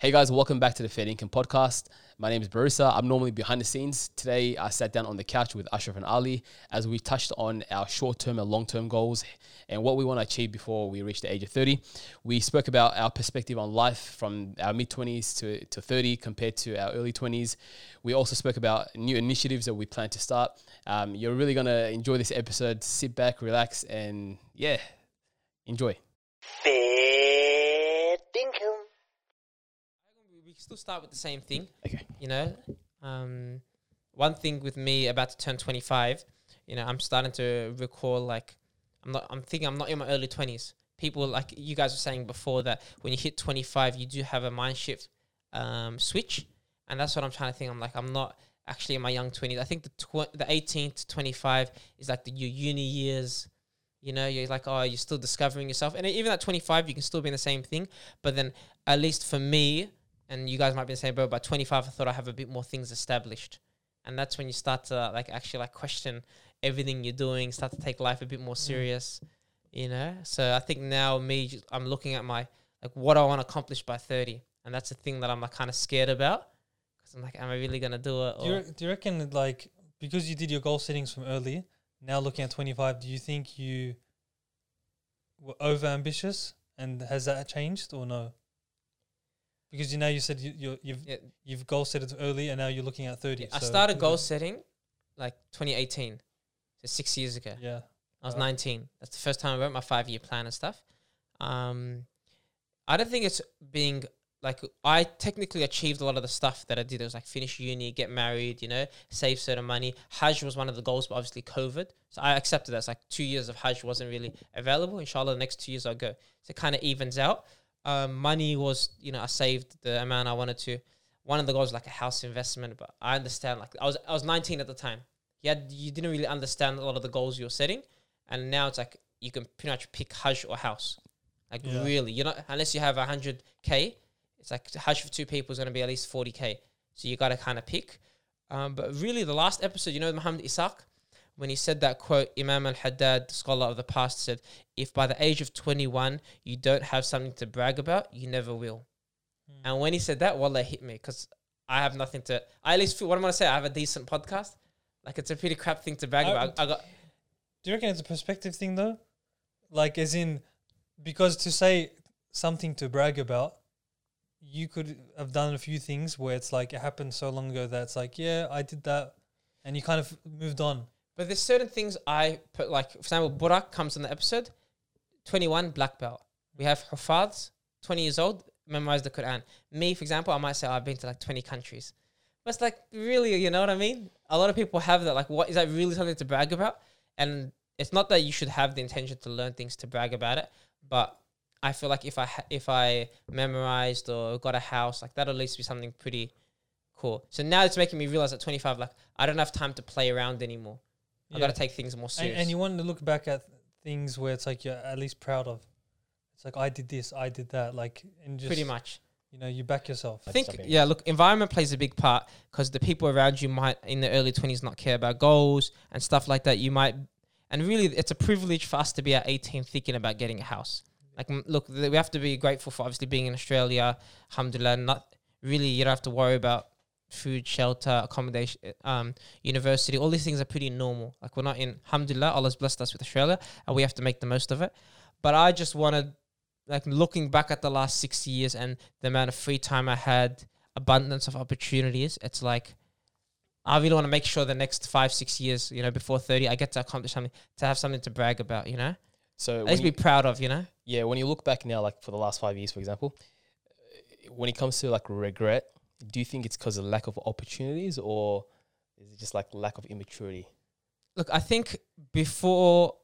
Hey guys, welcome back to the Fair Dinkum Podcast. My name is Barisa. I'm normally behind the scenes. Today, I sat down on the couch with Ashraf and Ali as we touched on our short term and long term goals and what we want to achieve before we reach the age of 30. We spoke about our perspective on life from our mid 20s to, to 30 compared to our early 20s. We also spoke about new initiatives that we plan to start. Um, you're really going to enjoy this episode. Sit back, relax, and yeah, enjoy. Fair dinkum. Still start with the same thing. Okay. You know, um, one thing with me about to turn 25, you know, I'm starting to recall like I'm not. I'm thinking I'm not in my early 20s. People like you guys were saying before that when you hit 25, you do have a mind shift um, switch, and that's what I'm trying to think. I'm like I'm not actually in my young 20s. I think the tw- the 18 to 25 is like the your uni years. You know, you're like, oh, you're still discovering yourself, and even at 25, you can still be in the same thing. But then, at least for me, and you guys might be the same boat. By 25, I thought I have a bit more things established, and that's when you start to like actually like question everything you're doing, start to take life a bit more mm. serious, you know. So I think now me, I'm looking at my like what I want to accomplish by 30, and that's the thing that I'm like kind of scared about because I'm like, am I really gonna do it? Do you, do you reckon like because you did your goal settings from early, now looking at twenty five, do you think you were over ambitious and has that changed or no? Because you know you said you you you've Yeah. you've goal set it early and now you're looking at thirty. I so- started goal setting like 2018, so six years ago. Yeah, I was Right. 19. That's the first time I wrote my five year plan and stuff. Um, I don't think it's being like I technically achieved a lot of the stuff that I did. It was like finish uni, get married, you know, save certain money. Hajj was one of the goals, but obviously COVID. So I accepted that. It's like two years of Hajj wasn't really available. Inshallah, the next two years I'll go. So it kind of evens out. Um, money was, you know, I saved the amount I wanted to. One of the goals was like a house investment, but I understand. Like I was, I was 19 at the time. You had, you didn't really understand a lot of the goals you were setting, and now it's like you can pretty much pick Hajj or house. Like Yeah. really, you're not unless you have a hundred k. It's like Hajj for two people is going to be at least 40 k. So you got to kind of pick. Um, but really, the last episode, you know, Muhammad Isaac, when he said that quote, Imam al Haddad, scholar of the past, said, If by the age of 21 you don't have something to brag about, you never will. Hmm. And when he said that, wallah, hit me because I have nothing to, I at least feel, what I'm going to say, I have a decent podcast. Like, it's a pretty crap thing to brag I- about. I, I got, Do you reckon it's a perspective thing though? Like as in because to say something to brag about, you could have done a few things where it's like it happened so long ago that it's like, yeah, I did that and you kind of moved on. But there's certain things I put, like, for example, Burak comes on the episode, 21, black belt. We have Hufads, 20 years old, memorize the Quran. Me, for example, I might say I've been to like 20 countries. But it's like, really, you know what I mean? A lot of people have that. Like, what is that really something to brag about? And it's not that you should have the intention to learn things to brag about it, but I feel like if I ha- if I memorized or got a house, like that'll at least be something pretty cool. So now it's making me realize at 25, like I don't have time to play around anymore. I Yeah. got to take things more And, serious. and you want to look back at things where it's like you're at least proud of. It's like I did this, I did that, like and just pretty much. You know, you back yourself. I think yeah. Look, environment plays a big part because the people around you might in the early 20s not care about goals and stuff like that. You might, and really, it's a privilege for us to be at 18 thinking about getting a house. Like, look, th- we have to be grateful for obviously being in Australia. Alhamdulillah, not really, you don't have to worry about food, shelter, accommodation, um, university. All these things are pretty normal. Like, we're not in, alhamdulillah, Allah's blessed us with Australia and we have to make the most of it. But I just wanted, like, looking back at the last six years and the amount of free time I had, abundance of opportunities, it's like, I really want to make sure the next five, six years, you know, before 30, I get to accomplish something, to have something to brag about, you know? So, At least you- be proud of, you know? yeah, when you look back now, like for the last five years, for example, when it comes to like regret, do you think it's because of lack of opportunities or is it just like lack of immaturity? Look, I think before,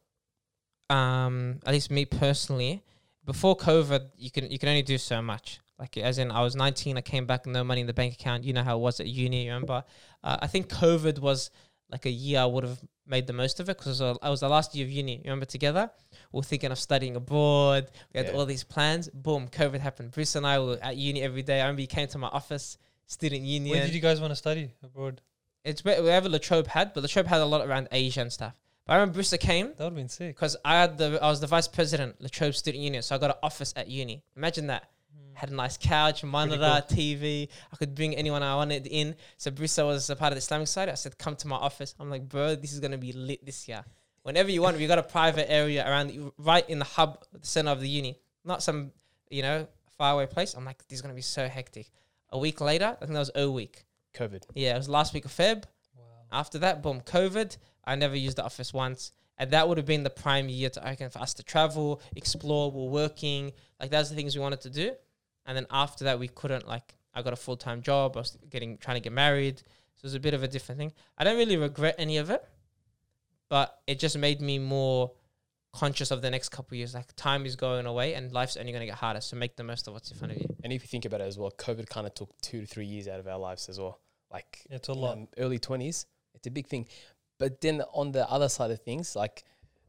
um, at least me personally, before COVID, you can you can only do so much. Like as in, I was 19, I came back, no money in the bank account. You know how it was at uni. You remember? Uh, I think COVID was like a year I would have made the most of it because it was the last year of uni. You remember together, we were thinking of studying abroad. We had Yeah. all these plans. Boom, COVID happened. Bruce and I were at uni every day. I remember you came to my office, student union. Where did you guys want to study abroad? it's where- wherever La Trobe had, but La Trobe had a lot around Asia and stuff. But I remember Brewster came That would have been sick. because I had the I was the vice president La Trobe Student Union, so I got an office at uni. Imagine that. Hmm. Had a nice couch, monitor, TV. I could bring anyone I wanted in. So Brissa was a part of the Islamic side. I said, "Come to my office." I'm like, "Bro, this is gonna be lit this year. Whenever you want, we got a private area around, the, right in the hub, the center of the uni, not some, you know, faraway place." I'm like, "This is gonna be so hectic." A week later, I think that was a week. COVID. Yeah, it was last week of Feb. Wow. After that, boom, COVID. I never used the office once. And that would have been the prime year to open for us to travel, explore, we're working. Like that's the things we wanted to do. And then after that we couldn't like I got a full time job, I was getting trying to get married. So it was a bit of a different thing. I don't really regret any of it, but it just made me more conscious of the next couple of years. Like time is going away and life's only gonna get harder. So make the most of what's in front of you. And if you think about it as well, COVID kind of took two to three years out of our lives as well. Like It's a you lot. know, early twenties, it's a big thing. But then on the other side of things, like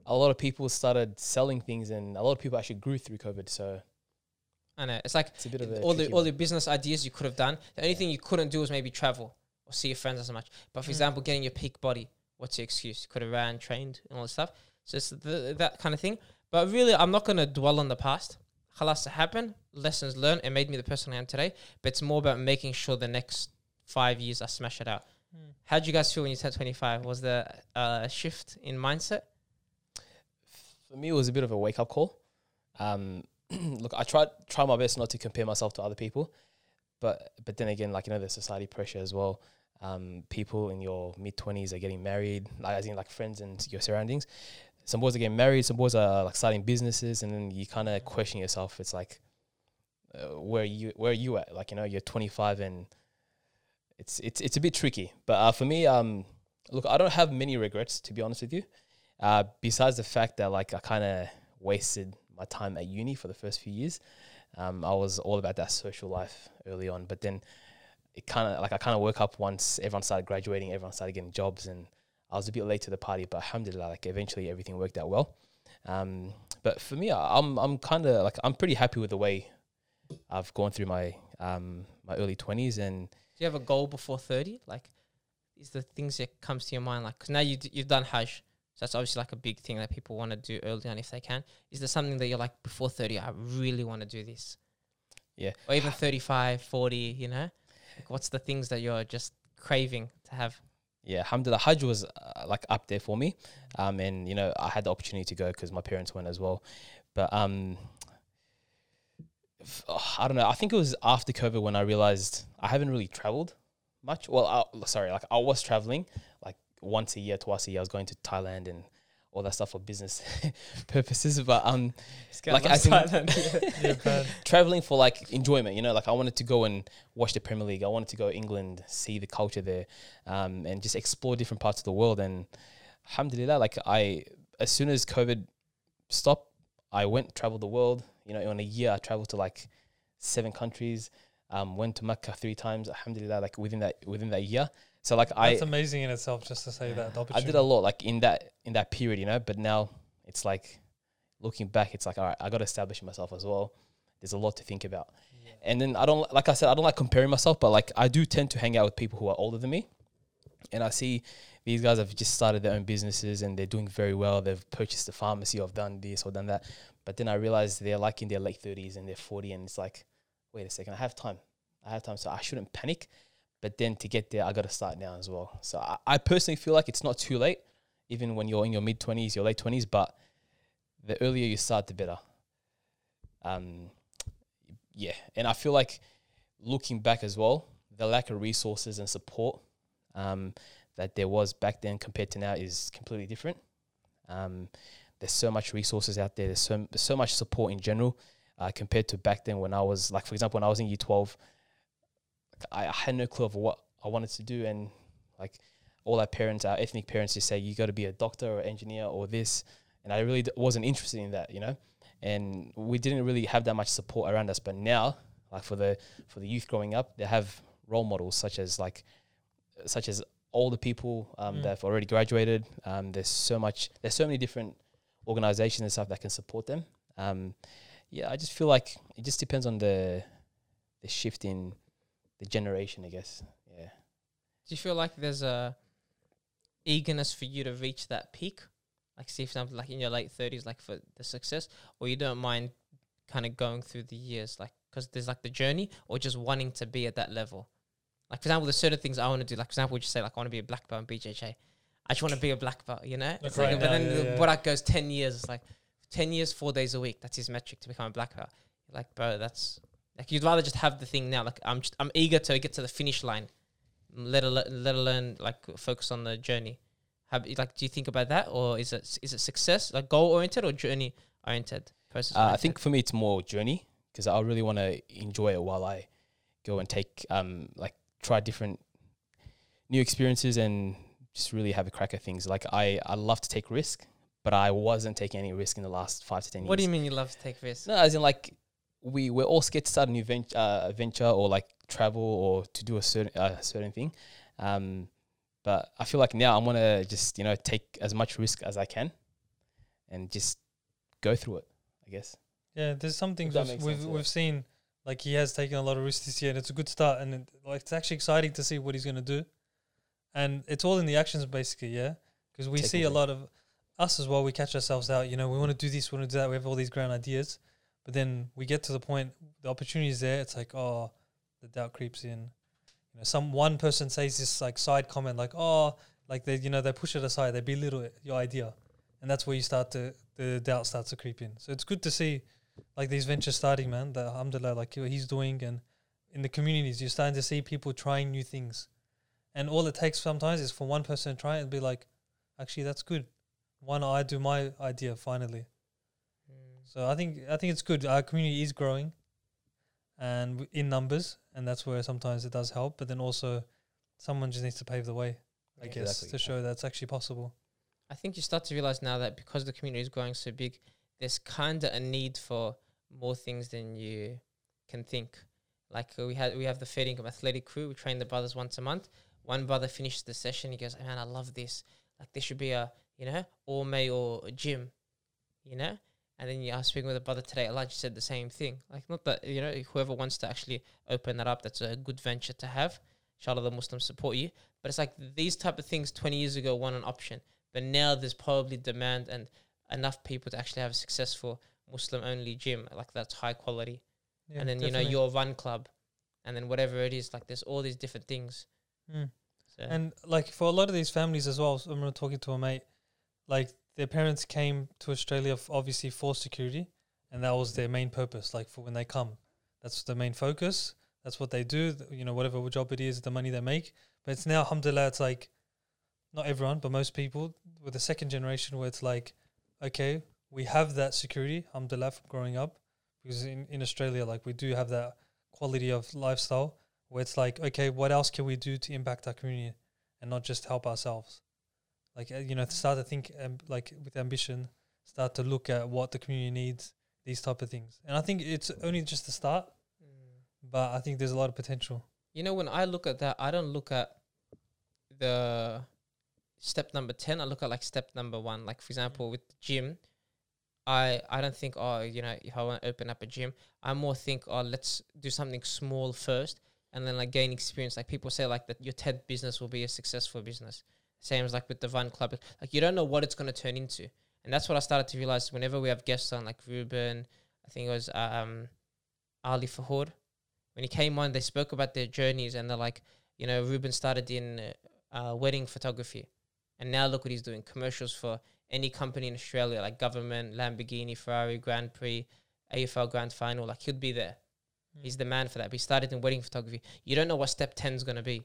a lot of people started selling things, and a lot of people actually grew through COVID. So I know. It's like it's a bit of a all the tricky all one. the business ideas you could have done. The only thing you couldn't do was maybe travel or see your friends as much. But for Mm. example, getting your peak body, what's your excuse? Could have ran, trained, and all this stuff. So it's the, that kind of thing. But really, I'm not going to dwell on the past. Halas, it happened. Lessons learned. It made me the person I am today. But it's more about making sure the next five years I smash it out. Mm. How did you guys feel when you turned 25? Was there a shift in mindset? for me, it was a bit of a wake up call. Um, look, I tried try my best not to compare myself to other people, but but then again, like you know, the society pressure as well. Um, people in your mid twenties are getting married, like as in like friends and your surroundings. Some boys are getting married, some boys are like starting businesses, and then you kind of question yourself. It's like, uh, where are you where are you at? Like you know, you're 25 and it's it's it's a bit tricky. But uh, for me, um, look, I don't have many regrets to be honest with you. Uh, besides the fact that like I kind of wasted my time at uni for the first few years. Um, I was all about that social life early on, but then it kind of like I kind of woke up once everyone started graduating, everyone started getting jobs, and I was a bit late to the party. But alhamdulillah, like eventually everything worked out well. Um, but for me, I- I'm I'm kind of like I'm pretty happy with the way I've gone through my um my early twenties, and Do you have a goal before 30? Like, is the things that comes to your mind? like? Because now you d- you've done Hajj. So that's obviously like a big thing that people want to do early on if they can. Is there something that you're like, before 30, I really want to do this? Yeah. Or even 35, 40, you know? Like, what's the things that you're just craving to have? Yeah, alhamdulillah, Hajj was uh, like up there for me. Um, and you know, I had the opportunity to go because my parents went as well. But um, oh, I don't know. I think it was after COVID when I realized I haven't really traveled much. Well, I, sorry, like I was traveling like once a year, twice a year. I was going to Thailand and all that stuff for business purposes. But um, Like, in- Yeah, traveling for like enjoyment, you know, like I wanted to go and watch the Premier League. I wanted to go England, see the culture there, um, and just explore different parts of the world. And alhamdulillah, like I, as soon as COVID stopped, I went traveled the world. You know, in a year, I traveled to like seven countries. Um, went to Mecca three times. Alhamdulillah, like within that within that year. So like I, That's amazing in itself, just to say that. I did a lot like in that in that period, you know. But now it's like looking back, it's like all right, I got to establish myself as well. There's a lot to think about, and then I don't like I said I don't like comparing myself, but like I do tend to hang out with people who are older than me, and I see these guys have just started their own businesses and they're doing very well. They've purchased a pharmacy, or done this or done that, but then I realize they're like in their late thirties and they're forty, and it's like, wait a second, I have time, I have time, so I shouldn't panic. But then to get there, I got to start now as well. So I, I personally feel like it's not too late, even when you're in your mid 20s, your late 20s, but the earlier you start, the better. Um, yeah. And I feel like looking back as well, the lack of resources and support um, that there was back then compared to now is completely different. Um, there's so much resources out there. There's so, so much support in general uh, compared to back then when I was, like, for example, when I was in year 12, I, I had no clue of what I wanted to do. And like all our parents, our ethnic parents, just say, you got to be a doctor or engineer or this. And I really d- wasn't interested in that, you know? And we didn't really have that much support around us. But now, like for the for the youth growing up, they have role models such as like such as older people um, Mm. that have already graduated. Um, there's so much. There's so many different organizations and stuff that can support them. Um, yeah, I just feel like it just depends on the the shift in the generation, I guess. Yeah. Do you feel like there's a eagerness for you to reach that peak? Like, say, for example, like in your late 30s, like for the success, or you don't mind kind of going through the years, like because there's like the journey or just wanting to be at that level. Like for example, there's certain things I want to do. Like for example, we just say like I want to be a black belt in BJJ. I just want to be a black belt, you know. Like It's right like, but now, then yeah, the yeah. product goes ten years. It's like ten years, four days a week. That's his metric to become a black belt. Like, bro, that's like you'd rather just have the thing now. Like I'm just I'm eager to get to the finish line. Let alone let alone like focus on the journey. Have like do you think about that or is it is it success like goal oriented or journey oriented? Process Uh, I think for me, it's more journey because I really want to enjoy it while I go and take um like try different new experiences and just really have a crack at things. Like I I love to take risk, but I wasn't taking any risk in the last five to ten years. What do you mean you love to take risks? No, as in like we we're all scared to start a new venture, uh, venture or like travel or to do a certain uh, certain thing. Um, but I feel like now I'm gonna just you know take as much risk as I can, and just go through it. I guess. Yeah, there's some things that we've we've, we've seen. Like he has taken a lot of risks this year, and it's a good start. And it, like it's actually exciting to see what he's going to do. And it's all in the actions, basically. Yeah, because we see a lot of us as well. We catch ourselves out. You know, we want to do this, we want to do that. We have all these grand ideas, but then we get to the point, the opportunity is there. It's like, oh, the doubt creeps in. You know, some one person says this like side comment, like, oh, like they, you know, they push it aside, they belittle it, your idea, and that's where you start to the doubt starts to creep in. So it's good to see like these ventures starting, man. That alhamdulillah, like he's doing, and in the communities, you're starting to see people trying new things, and all it takes sometimes is for one person to try it and be like, actually, that's good. Why not I do my idea finally? So I think I think it's good. Our community is growing, and w- in numbers, and that's where sometimes it does help. But then also, someone just needs to pave the way, I Yeah. guess, Exactly. to show that's actually possible. I think you start to realize now that because the community is growing so big, there's kind of a need for more things than you can think. Like uh, we had, we have the Fair Dinkum Athletic crew. We train the brothers once a month. One brother finished the session. He goes, "Man, I love this. Like there should be a, you know, all may or a gym, you know." And then you, I was speaking with a brother today at lunch. He said the same thing. Like not that you know, whoever wants to actually open that up, that's a good venture to have. Inshallah, the Muslims support you. But it's like these type of things 20 years ago weren't an option but now there's probably demand and enough people to actually have a successful Muslim only gym like that's high quality. Yeah, and then you know your run club, and then whatever it is, like there's all these different things. Mm. So And like for a lot of these families as well, so I remember talking to a mate, like their parents came to Australia obviously for security, and that was their main purpose. Like for when they come, that's the main focus. That's what they do. You know, whatever job it is, the money they make. But it's now, alhamdulillah, it's like not everyone, but most people with the second generation, where it's like, okay, we have that security, alhamdulillah, from growing up, because in in Australia, like we do have that quality of lifestyle where it's like, okay, what else can we do to impact our community and not just help ourselves? Like, uh, you know, start to think um, like with ambition, start to look at what the community needs, these type of things. And I think it's only just the start, but I think there's a lot of potential. you know when I look at that, I don't look at the step number ten. I look at like step number one. Like for example, with the gym, I I don't think oh you know if I want to open up a gym, I more think oh let's do something small first and then like gain experience. Like people say like that your TED business will be a successful business. Same as like with the Run Club. Like you don't know what it's gonna turn into. And that's what I started to realize whenever we have guests on like Ruben, I think it was um Ali Fahud. When he came on, they spoke about their journeys and they're like, you know, Ruben started in uh, wedding photography. And now look what he's doing commercials for any company in Australia, like government, Lamborghini, Ferrari, Grand Prix, AFL Grand Final. Like he'll be there. He's the man for that. But he started in wedding photography. You don't know what step 10 is going to be.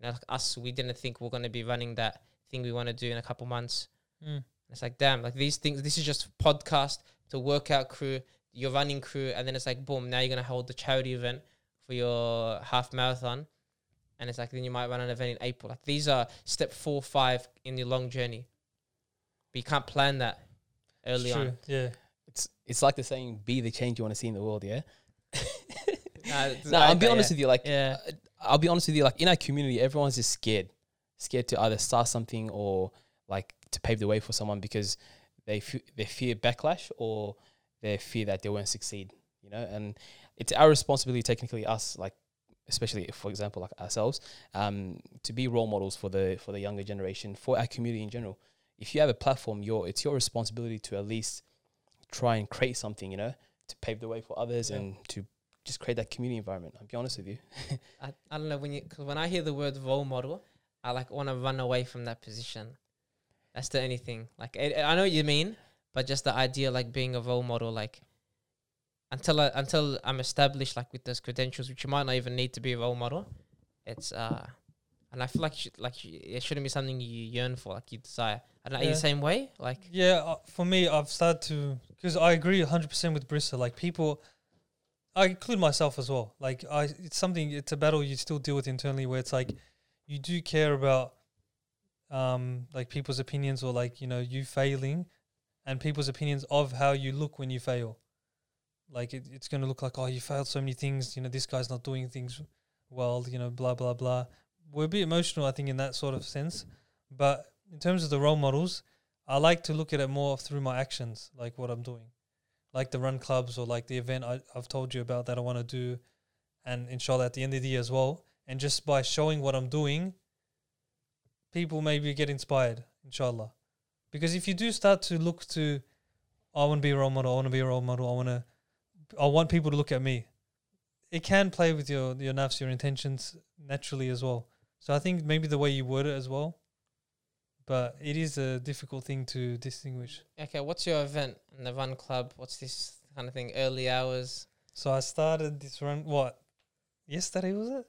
You know, like us, we didn't think we're going to be running that thing we want to do in a couple months. Hmm. It's like, damn, like these things, this is just podcast, the workout crew, your running crew, and then it's like, boom, now you're going to hold the charity event for your half marathon. And it's like, then you might run an event in April. Like these are step four, five in your long journey. But you can't plan that early It's on. Yeah. It's it's like the saying, "Be the change you want to see in the world." Yeah. No, I'll be honest yeah. with you. Like, Yeah. uh, I'll be honest with you. Like in our community, everyone's just scared, scared to either start something or like to pave the way for someone because they f- they fear backlash or they fear that they won't succeed. You know, and it's our responsibility, technically, us like especially if, for example like ourselves um, to be role models for the for the younger generation for our community in general if you have a platform your it's your responsibility to at least try and create something you know to pave the way for others Yeah. and to just create that community environment. I'll be honest with you. I, I don't know when you because when I hear the word role model, I like want to run away from that position. That's the only thing. Like I, I know what you mean, but just the idea like being a role model, like until I, until I'm established like with those credentials, which you might not even need to be a role model. It's uh, and I feel like sh- like sh- it shouldn't be something you yearn for, like you desire. I don't are you the same way? Like Yeah, uh, for me, I've started to because I agree 100% with Brissa. Like people, I include myself as well. Like I, it's something. It's a battle you still deal with internally, where it's like you do care about, um, like people's opinions or like you know you failing, and people's opinions of how you look when you fail. Like it, it's going to look like oh you failed so many things. You know this guy's not doing things well. You know blah blah blah. We're a bit emotional, I think, in that sort of sense. But in terms of the role models, I like to look at it more through my actions, like what I'm doing, like the run clubs or like the event I, I've told you about that I want to do, and inshallah at the end of the year as well. And just by showing what I'm doing, people maybe get inspired, inshallah. Because if you do start to look to, I want to be a role model, I want to be a role model, I want to, I want people to look at me. It can play with your your nafs, your intentions naturally as well. So I think maybe the way you word it as well but it is a difficult thing to distinguish. okay, what's your event in the run club? What's this kind of thing? Early hours. So I started this run. What? Yesterday was it?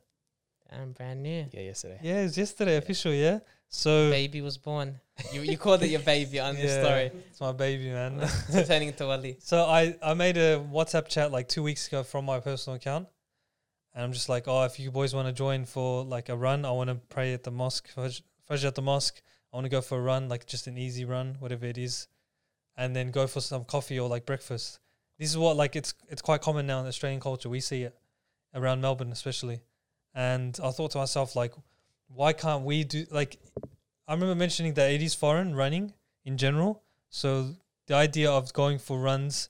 I'm brand new. Yeah, yesterday. Yeah, it's was yesterday official. Yeah. So Baby was born. You you called it your baby on the Yeah. story. it's my baby, man. So turning into Wali. so I I made a WhatsApp chat like two weeks ago from my personal account, and I'm just like, oh, if you boys want to join for like a run, I want to pray at the mosque, Fajr Fajr at the mosque. I want to go for a run, like just an easy run, whatever it is, and then go for some coffee or like breakfast. This is what like it's it's quite common now in Australian culture. We see it around Melbourne, especially. And I thought to myself, like, why can't we do like? I remember mentioning that it is foreign running in general. So the idea of going for runs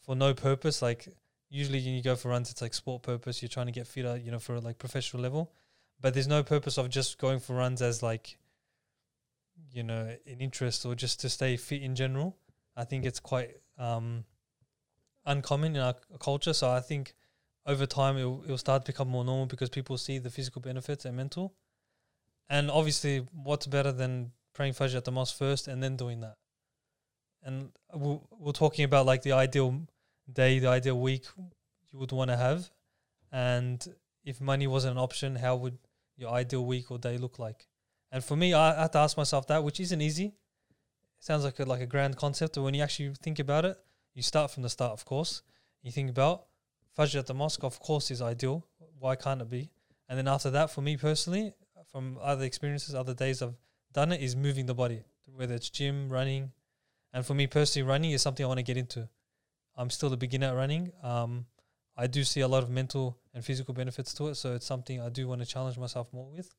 for no purpose, like usually when you go for runs, it's like sport purpose. You're trying to get fitter, you know, for like professional level. But there's no purpose of just going for runs as like, you know, an interest or just to stay fit in general. I think it's quite um, uncommon in our culture. So I think over time it will, start to become more normal because people see the physical benefits and mental. And obviously, what's better than praying Fajr at the mosque first and then doing that? And we're, we're talking about like the ideal day, the ideal week you would want to have. And if money wasn't an option, how would your ideal week or day look like? And for me, I had to ask myself that, which isn't easy. It sounds like a, like a grand concept, but when you actually think about it, you start from the start, of course. You think about Fajr at the mosque, of course, is ideal. Why can't it be? And then after that, for me personally, from other experiences, other days I've done it, is moving the body, whether it's gym, running. And for me personally, running is something I want to get into. I'm still a beginner at running. Um, I do see a lot of mental and physical benefits to it, so it's something I do want to challenge myself more with.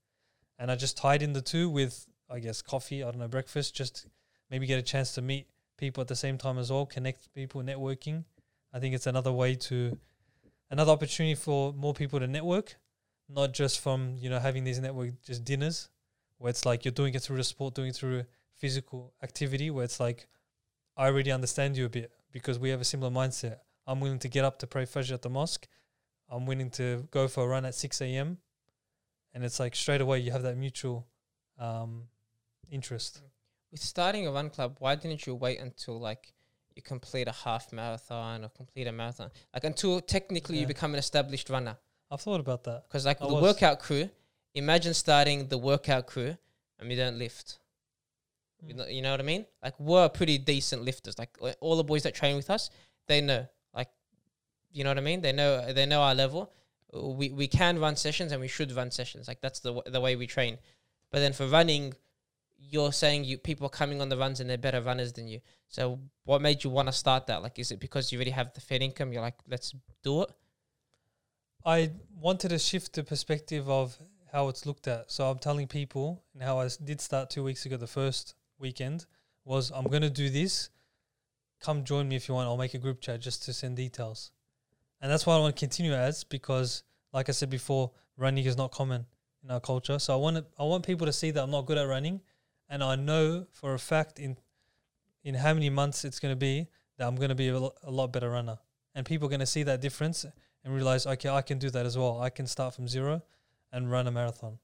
And I just tied in the two with, I guess, coffee. I don't know, breakfast. Just maybe get a chance to meet people at the same time as well, connect people, networking. I think it's another way to, another opportunity for more people to network, not just from you know having these network just dinners, where it's like you're doing it through the sport, doing it through physical activity, where it's like I already understand you a bit because we have a similar mindset. I'm willing to get up to pray Fajr at the mosque. I'm willing to go for a run at 6 a.m. And it's like straight away you have that mutual um, interest. With starting a run club, why didn't you wait until like you complete a half marathon or complete a marathon? Like until technically you become an established runner. I've thought about that. Because like I the was. workout crew, imagine starting the workout crew and we don't lift. You Mm. know, you know what I mean? Like we're pretty decent lifters. Like all the boys that train with us, they know. Like, you know what I mean? They know they know our level. We we can run sessions and we should run sessions. Like that's the w- the way we train. But then for running, you're saying you people are coming on the runs and they're better runners than you. So what made you want to start that? Like, is it because you already have the Fair Dinkum? You're like, let's do it. I wanted to shift the perspective of how it's looked at. So I'm telling people, and I did start two weeks ago, the first weekend, was I'm going to do this. Come join me if you want. I'll make a group chat just to send details. And that's why I want to continue as because, like I said before, running is not common in our culture. So I want to, I want people to see that I'm not good at running, and I know for a fact in in how many months it's going to be that I'm going to be a, lo- a lot better runner, and people are going to see that difference and realize, okay, I can do that as well. I can start from zero and run a marathon.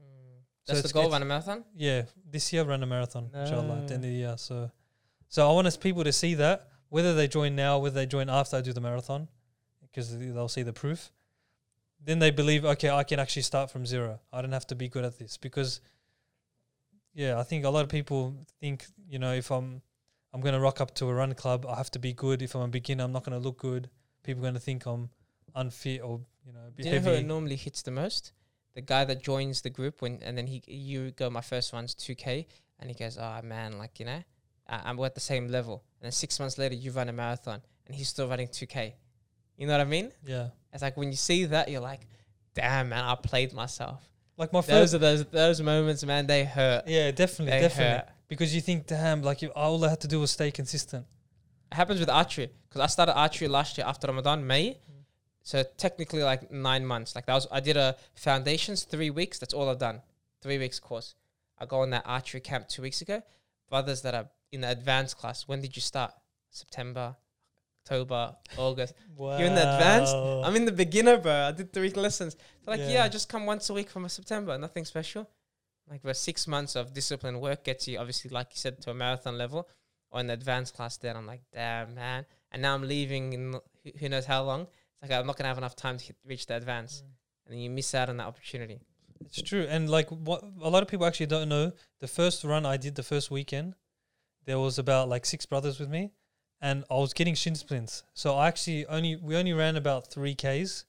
Mm. So That's the it's- goal. Run a marathon. Yeah, this year run a marathon, inshallah, at the end of the year. So, so I want us people to see that whether they join now, whether they join after I do the marathon, because they'll see the proof. Then they believe, okay, I can actually start from zero. I don't have to be good at this because, yeah, I think a lot of people think, you know, if I'm, I'm going to rock up to a run club, I have to be good. If I'm a beginner, I'm not going to look good. People are going to think I'm unfit or you know, Do you know who it normally hits the most? The guy that joins the group when, and then he, you go. My first one's two k, and he goes, "Oh man, like you know, I, I'm at the same level." And then six months later, you run a marathon, and he's still running two k. You know what I mean? yeah, It's like when you see that, you're like, "Damn, man, I played myself." like my first. Those are those those moments, man. They hurt. Yeah, definitely, They definitely. hurt. Because you think, damn, like you, all I had to do was stay consistent. It happens with archery because I started archery last year after Ramadan, May. Mm-hmm. So technically, like nine months. Like that was I did a foundations three weeks. That's all I've done. Three weeks course. I go on that archery camp two weeks ago. Brothers that are in the advanced class. When did you start? September, October, August. Wow. You're in the advanced. I'm in the beginner, bro. I did three lessons. They're like, yeah. Yeah. I just come once a week from September. Nothing special. Like, bro, six months of disciplined work gets you, obviously, like you said, to a marathon level or an advanced class. Then I'm like, damn, man. And now I'm leaving in who- knows how long. It's like I'm not gonna have enough time to hit, reach the advance, mm. and then you miss out on that opportunity. It's true, and like what a lot of people actually don't know. The first run I did the first weekend, there was about like six brothers with me, and I was getting shin splints. So I actually only we only ran about three k's,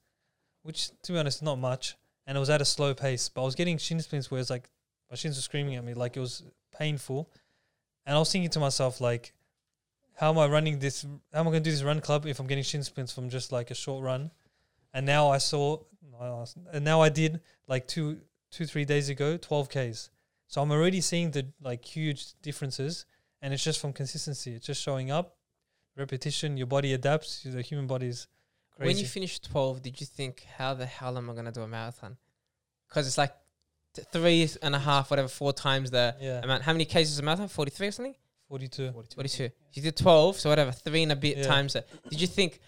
which to be honest not much, and it was at a slow pace. But I was getting shin splints where it's like my shins were screaming at me, like it was painful, and I was thinking to myself like, how am I running this? How am I going to do this run club if I'm getting shin splints from just like a short run? And now I saw, and now I did like two, two, three days ago, 12 Ks. So I'm already seeing the like huge differences, and it's just from consistency. It's just showing up, repetition. Your body adapts. The human body is crazy. When you finished 12, did you think, how the hell am I gonna do a marathon? Because it's like t- three and a half, whatever, four times the yeah, amount. How many cases is a marathon? 43 or something? 42. 42. Forty-two. You did 12, so whatever, three and a bit Yeah. times that. Did you think,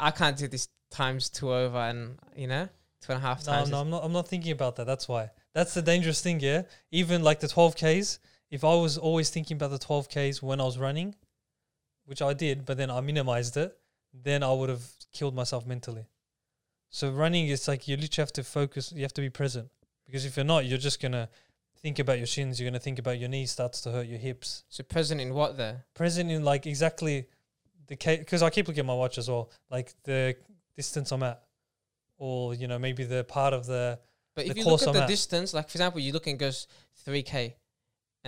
I can't do this times two over and, you know, two and a half No, times? no, is- I'm not. I'm not thinking about that. That's why. That's the dangerous thing. Yeah, even like the 12 Ks. If I was always thinking about the 12 Ks when I was running, which I did, but then I minimized it, then I would have killed myself mentally. So running, is like you literally have to focus. You have to be present because if you're not, you're just gonna think about your shins. You're gonna think about your knees starts to hurt, your hips. So present in what there? Present in like exactly the case because I keep looking at my watch as well, like the distance I'm at, or you know maybe the part of the But The if you look at I'm the at. distance, like for example, you look and goes 3K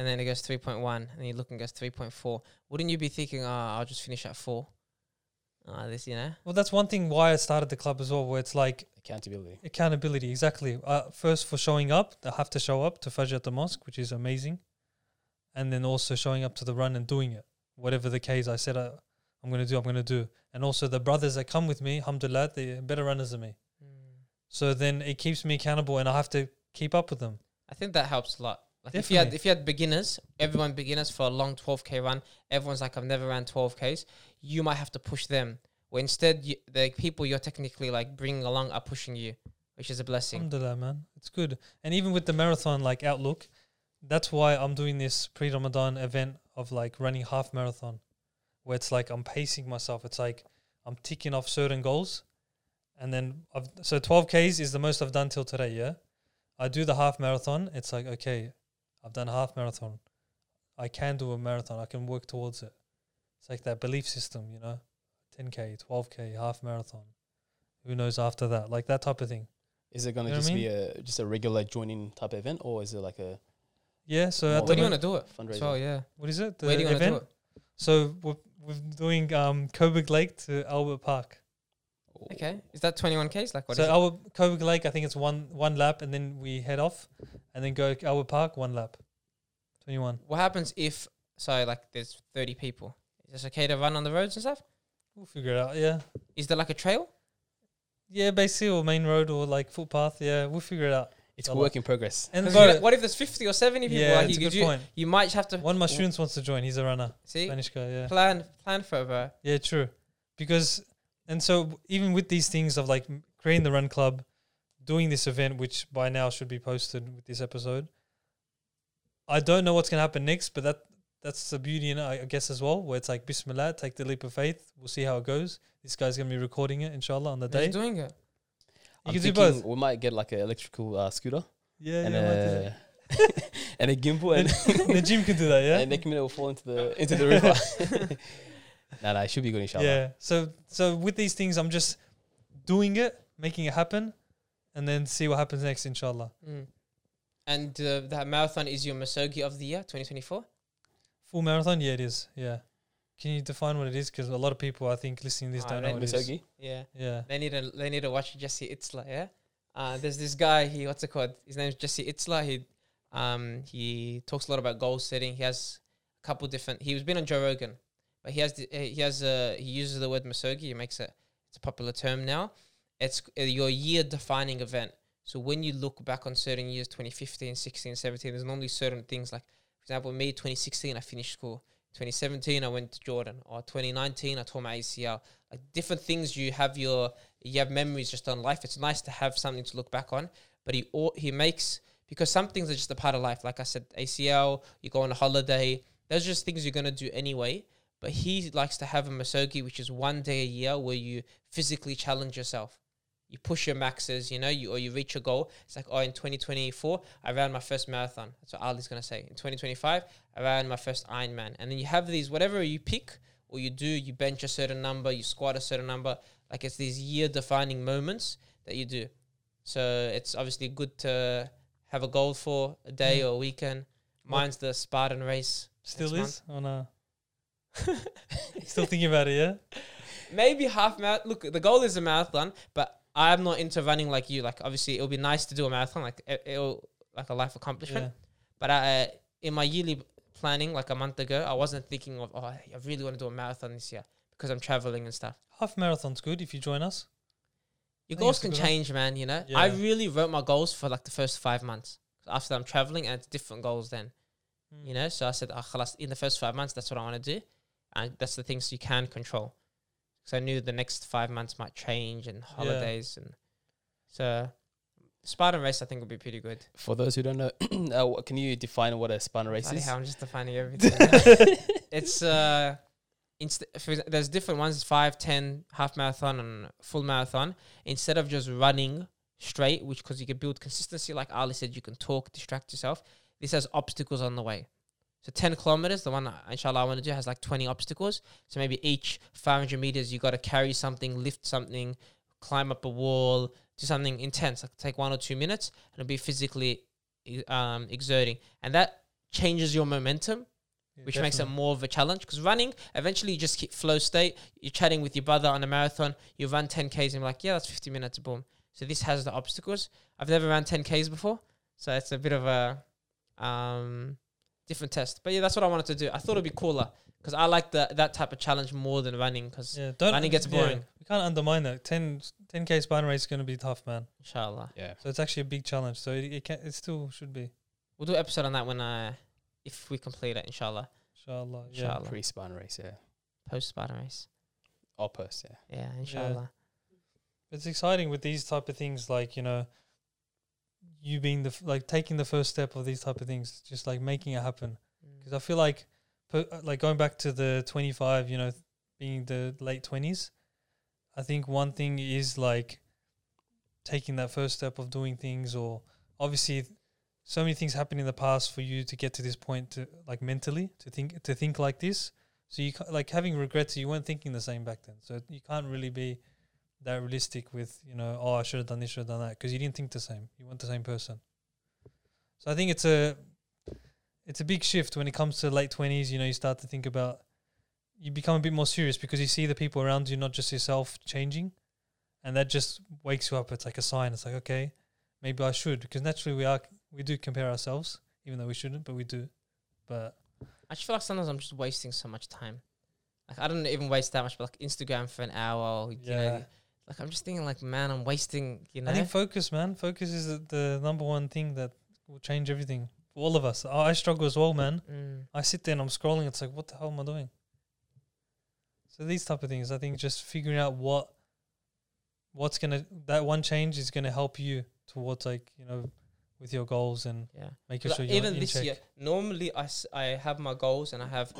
and then it goes 3.1 and you look and it goes 3.4, wouldn't you be thinking, oh, I'll just finish at four? Ah, this, you know? Well, that's one thing why I started the club as well, where it's like Accountability. accountability. Exactly. Uh, first, for showing up, I have to show up to Fajr at the mosque, which is amazing, and then also showing up to the run and doing it, whatever the case I said I, I'm going to do, I'm going to do. And also the brothers that come with me, alhamdulillah, they're better runners than me. So then it keeps me accountable, and I have to keep up with them. I think that helps a lot. Like if you had if you had beginners, everyone beginners for a long 12k run, everyone's like I've never ran 12ks. You might have to push them. Where instead you, the people you're technically like bringing along are pushing you, which is a blessing. Alhamdulillah, man. It's good. And even with the marathon like outlook, that's why I'm doing this pre-Ramadan event of like running half marathon, where it's like I'm pacing myself. It's like I'm ticking off certain goals, and then I've so 12 k's is the most I've done till today. Yeah, I do the half marathon. It's like okay, I've done a half marathon. I can do a marathon. I can work towards it. It's like that belief system, you know, 10k, 12k, half marathon. Who knows after that? Like that type of thing. Is it going to You know just I be a just a regular joining type event, or is it like a Yeah. So Well, at Where do you moment, want to do it? fundraiser? So yeah, what is it? The where do you want to do it? So we're, we're doing um Coburg Lake to Albert Park. Okay, is that 21ks? Like what so is it? Coburg Lake, I think it's one one lap, and then we head off, and then go Albert Park one lap. Twenty one. What happens if so like there's 30 people? Is this okay to run on the roads and stuff? We'll figure it out. Yeah. Is there like a trail? Yeah, basically, or main road or like footpath. Yeah, we'll figure it out. It's a a lot. work in progress. And bro, you know, what if there's 50 or 70 people? yeah, like it's a you, good you, point. you might have to One of my students wants to join. He's a runner, see Spanish guy. Yeah. plan plan for it, bro. Yeah, true. Because and so even with these things of like creating the run club, doing this event, which by now should be posted with this episode, I don't know what's gonna happen next, but that that's the beauty in it, I I guess as well, where it's like Bismillah, take the leap of faith. We'll see how it goes. This guy's gonna be recording it, inshallah, on the He's day. doing it. You I'm can do both. We might get like an electrical uh, scooter Yeah, and yeah. might do a and a gimbal, and, the gym can do that, yeah. and next minute will fall into the into the river. Nah, nah, it should be good, inshallah. Yeah. So so with these things, I'm just doing it, making it happen, and then see what happens next, inshallah. Mm. And uh, that marathon is your Misogi of the year, 2024. Full marathon, yeah, it is. Yeah. Can you define what it is? Because a lot of people, I think, listening to this Ah, don't know right, what it is. Yeah. Yeah. They need to they need to watch Jesse Itzler, yeah. Uh, there's this guy. He what's it called? His name is Jesse Itzler. He um he talks a lot about goal setting. He has a couple different. He was been on Joe Rogan, but he has the, he has uh, he uses the word misogi. He makes it it's a popular term now. It's uh, your year defining event. So when you look back on certain years, 2015, 16, 17, there's normally certain things like, for example, me 2016, I finished school. 2017, I went to Jordan. Or 2019, I tore my ACL. Like different things you have your you have memories just on life. It's nice to have something to look back on. But he he makes because some things are just a part of life. Like I said, ACL, you go on a holiday. Those are just things you're gonna do anyway. But he likes to have a misogi, which is one day a year where you physically challenge yourself. You push your maxes, you know, you or you reach a goal. It's like, oh, in 2024, I ran my first marathon. That's what Ali's gonna say. In 2025, I ran my first Ironman. And then you have these, whatever you pick or you do, you bench a certain number, you squat a certain number. Like it's these year defining moments that you do. So it's obviously good to have a goal for a day Mm. or a weekend. What- Mine's the Spartan race. Still is? on no. Still thinking about it, yeah? Maybe half marathon. Look, the goal is a marathon, but I'm not into running like you. Like obviously, it'll be nice to do a marathon, like it, it'll like a life accomplishment. Yeah. But I, in my yearly planning, like a month ago, I wasn't thinking of oh, I really want to do a marathon this year because I'm traveling and stuff. Half marathon's good if you join us. Your goals can one. change, man. You know, I really wrote my goals for like the first five months. After I'm traveling, and it's different goals then. Mm. You know, so I said, oh, in the first five months, that's what I want to do, and that's the things you can control. Because I knew the next five months might change and holidays, and so Spartan race I think would be pretty good. For those who don't know, uh, can you define what a Spartan race Bloody is? hell, I'm just defining everything. it's uh, inst- for there's different ones: five, ten, half marathon, and full marathon. Instead of just running straight, which because you can build consistency, like Ali said, you can talk, distract yourself. This has obstacles on the way. So 10 kilometers, the one inshallah I want to do has like 20 obstacles. So maybe each 500 meters, you got to carry something, lift something, climb up a wall, do something intense, like take one or two minutes, and it'll be physically um, exerting. And that changes your momentum Yeah, which makes it more of a challenge. Because running, eventually you just keep flow state. You're chatting with your brother on a marathon. You run 10Ks and you're like, yeah, that's 50 minutes, boom. So this has the obstacles. I've never ran 10Ks before. So it's a bit of a um, different test. But yeah, that's what I wanted to do. I thought it'd be cooler because I like the, that type of challenge more than running because, Yeah, don't, running gets yeah, boring. we can't undermine that. 10, 10k Spartan race is going to be tough, man. inshallah. Yeah. So it's actually a big challenge. So it, it, can, it still should be. We'll do an episode on that when I, if we complete it, inshallah. Inshallah. Yeah. Inshallah. Pre Spartan race, yeah. Post Spartan race. Or post, yeah. Yeah, inshallah. It's exciting with these type of things, like you know, you being the f- like taking the first step of these type of things, just like making it happen. Mm. Because I feel like, per, like going back to the twenty five, you know, being the late twenties, I think one thing is like taking that first step of doing things, or obviously, so many things happened in the past for you to get to this point, to like mentally to think to think like this. So you ca- like having regrets, you weren't thinking the same back then. So you can't really be that realistic with you know oh I should have done this should have done that because you didn't think the same. You weren't the same person. So I think it's a it's a big shift when it comes to late 20s you know you start to think about you become a bit more serious because you see the people around you not just yourself changing and that just wakes you up. It's like a sign. It's like okay maybe I should because naturally we are we do compare ourselves even though we shouldn't but we do. But I just feel like sometimes I'm just wasting so much time. Like I don't even waste that much, but like Instagram for an hour. Or, you yeah. know, like I'm just thinking, like man, I'm wasting. You know, I think focus, man. Focus is the, the number one thing that will change everything for all of us. I, I struggle as well, man. Mm. I sit there and I'm scrolling. It's like, what the hell am I doing? So these type of things, I think, just figuring out what what's gonna that one change is gonna help you towards like you know with your goals and Yeah. making Like, sure you're even this check. year, normally I, s- I have my goals and I have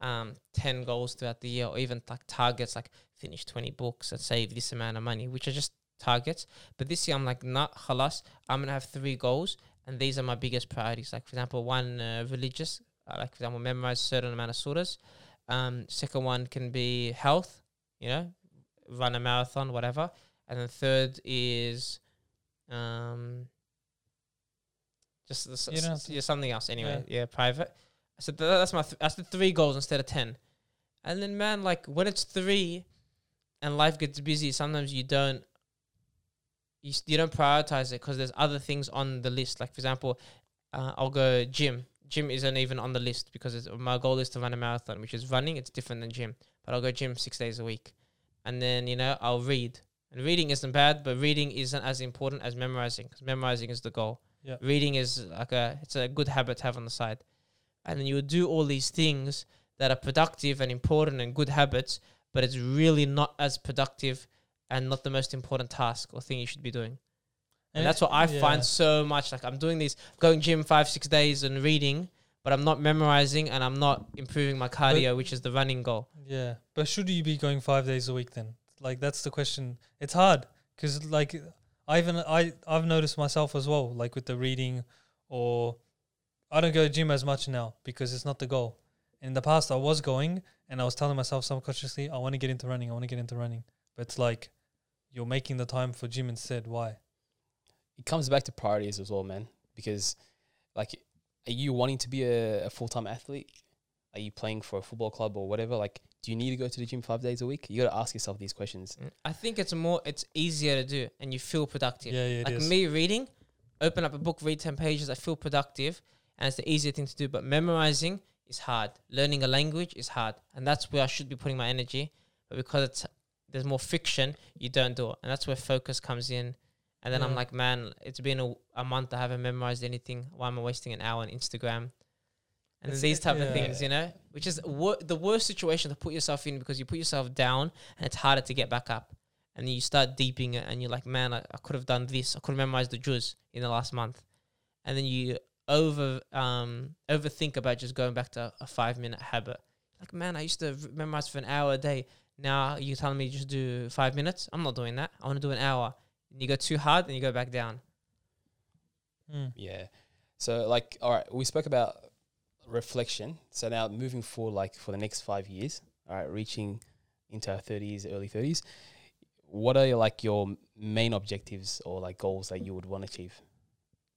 um 10 goals throughout the year or even like targets like finish 20 books and save this amount of money, which are just targets. But this year I'm like, nah, halas, I'm to have three goals and these are my biggest priorities. Like, for example, one uh, religious, uh, like, for example, memorize a certain amount of surahs. Um, second one can be health, you know, run a marathon, whatever. And then third is um, just the s- yeah, something else anyway. Yeah, private. So th- that's my th- that's the three goals instead of ten. And then man, like when it's three, and life gets busy, sometimes you don't. You, you don't prioritize it because there's other things on the list. Like for example, uh, I'll go gym. Gym isn't even on the list because it's, my goal is to run a marathon, which is running. It's different than gym, but I'll go gym six days a week, and then you know I'll read. And reading isn't bad, but reading isn't as important as memorizing because memorizing is the goal. Yeah. Reading is like a it's a good habit to have on the side, and then you would do all these things that are productive and important and good habits, but it's really not as productive and not the most important task or thing you should be doing. And, that's what I yeah. find so much. Like I'm doing these, going gym five, six days and reading, but I'm not memorizing and I'm not improving my cardio, which is the running goal. Yeah, but should you be going five days a week then? Like that's the question. It's hard because like I even I I've noticed myself as well. Like with the reading, or I don't go to gym as much now because it's not the goal. In the past, I was going and I was telling myself subconsciously, I want to get into running. I want to get into running. But it's like you're making the time for gym instead. Why? it comes back to priorities as well, man. Because, like, are you wanting to be a, a full time athlete? Are you playing for a football club or whatever? Like, do you need to go to the gym five days a week? You got to ask yourself these questions. Mm. I think it's more, it's easier to do and you feel productive. Yeah, yeah, it like is. me reading, open up a book, read 10 pages, I feel productive and it's the easier thing to do. But memorizing is hard. Learning a language is hard. And that's where I should be putting my energy. But because it's there's more friction, you don't do it. And that's where focus comes in. And then I'm like, man, it's been a, a month I haven't memorized anything. Why am I wasting an hour on Instagram? And It's- these type yeah. of things, you know, which is wor- the worst situation to put yourself in because you put yourself down and it's harder to get back up. And then you start deeping it and you're like, man, I, I could have done this. I could have memorized the juz in the last month. And then you over um overthink about just going back to a five minute habit. Like, man, I used to memorize for an hour a day. Now you're telling me just do five minutes? I'm not doing that. I want to do an hour. And you go too hard and you go back down. Mm. Yeah. So, like, all right, we spoke about reflection. So now moving forward, like for the next five years, all right, reaching into our thirties, early thirties, what are like your main objectives or like goals that you would want to achieve?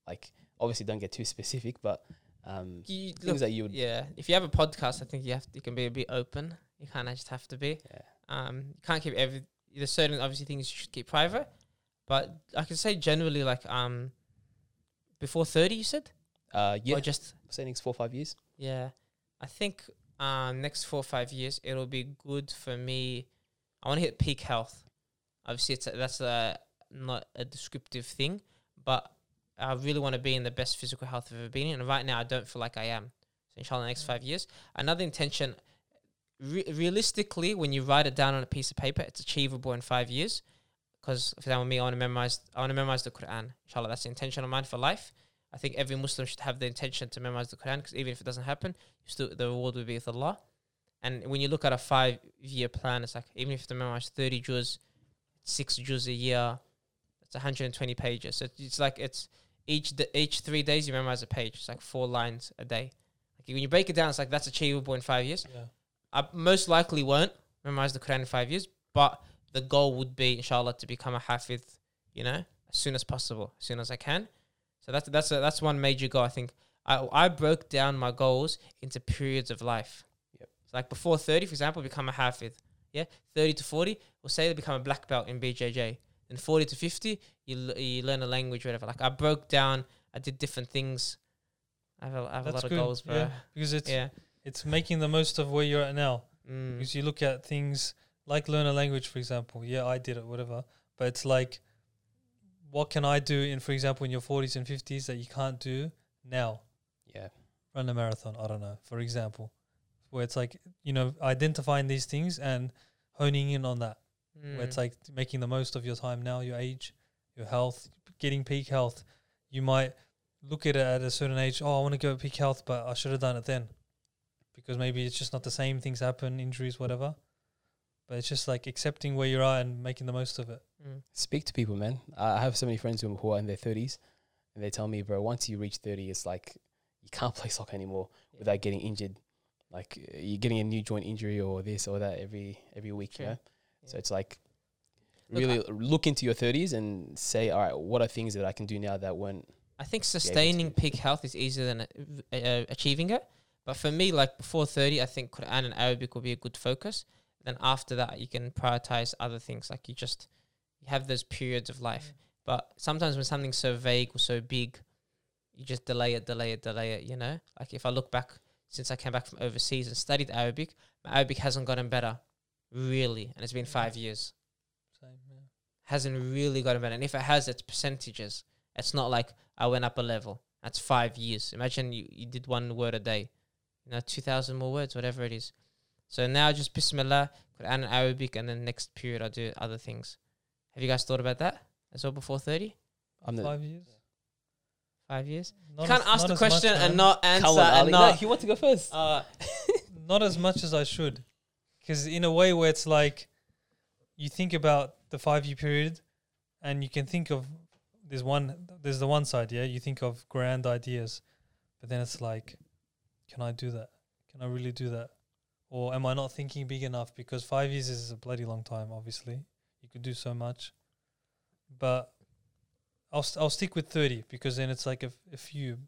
Like, obviously, don't get too specific, but um, You, things look, that you would. yeah, if you have a podcast, I think you have you can be a bit open. You kind of just have to be. Yeah. Um, you can't keep every. There's certain obviously things you should keep private, but I can say generally like um, before thirty, you said, Uh, yeah. or just Say next four five years. Yeah, I think um, next four or five years it'll be good for me. I want to hit peak health. Obviously, it's a, that's a not a descriptive thing, but I really want to be in the best physical health I've ever been in. And right now, I don't feel like I am. So inshallah, the next mm. five years. Another intention, re- realistically, when you write it down on a piece of paper, it's achievable in five years. Because for example, me, I want to memorize. I want to memorize the Quran. Inshallah, that's the intention of mine for life. I think every Muslim should have the intention to memorize the Quran because even if it doesn't happen, you still the reward will be with Allah. And when you look at a five year plan, it's like even if you memorize 30 juz, six juz a year, it's 120 pages. So it's like it's each each three days you memorize a page. It's like four lines a day. Like when you break it down, it's like that's achievable in five years. Yeah. I most likely won't memorize the Quran in five years, but the goal would be, inshallah, to become a hafid, you know, as soon as possible, as soon as I can. So that's that's a, that's one major goal. I think I I broke down my goals into periods of life. Yep. So like before thirty, for example, become a hafid. Yeah, thirty to forty, we'll say they become a black belt in BJJ. Then forty to fifty, you l- you learn a language, whatever. Like I broke down, I did different things. I have a, I have a lot good. of goals, bro. yeah, because it's Yeah. it's making the most of where you're at now. Mm. Because you look at things like learn a language, for example. Yeah, I did it, whatever. But it's like, what can I do in, for example, in your 40s and 50s that you can't do now? Yeah. Run a marathon. I don't know, for example, where it's like you know identifying these things and honing in on that. Where it's Mm. like making the most of your time now, your age, your health, getting peak health. You might look at it at a certain age. Oh, I want to go at peak health, but I should have done it then, because maybe it's just not the same. Things happen, injuries, whatever. But it's just like accepting where you are and making the most of it. Mm. Speak to people, man. I I have so many friends who, who are in their thirties, and they tell me, bro, once you reach thirty, it's like you can't play soccer anymore Yeah. without getting injured. Like uh, you're getting a new joint injury or this or that every every week. You True. know? So it's like Look, really look into your thirties and say, all right, what are things that I can do now that weren't I think sustaining peak health is easier than uh, achieving it. But for me, like before 30, I think Quran and Arabic will be a good focus. Then after that, you can prioritize other things. Like you just you have those periods of life. But sometimes when something's so vague or so big, you just delay it, delay it, delay it. You know, like if I look back since I came back from overseas and studied Arabic, my Arabic hasn't gotten better, really, and it's been five years. Same, yeah. Hasn't really gotten better, and if it has, it's percentages. It's not like I went up a level. That's five years. Imagine you, you did one word a day, you know, two thousand more words, whatever it is. So now just Bismillah, Quran and Arabic, and then next period I'll do other things. Have you guys thought about that as well before thirty? I'm the Five years. Five years? Not you can't as- ask the as much, question and not answer Come on, and Ali. No, not. he wants to go first. Uh, not as much as I should. Because in a way where it's like you think about the five year period and you can think of there's one there's the one side, yeah, you think of grand ideas. But then it's like, can I do that? Can I really do that? Or am I not thinking big enough? Because five years is a bloody long time, obviously. You could do so much. But I'll st- I'll stick with thirty because then it's like a, f- a few.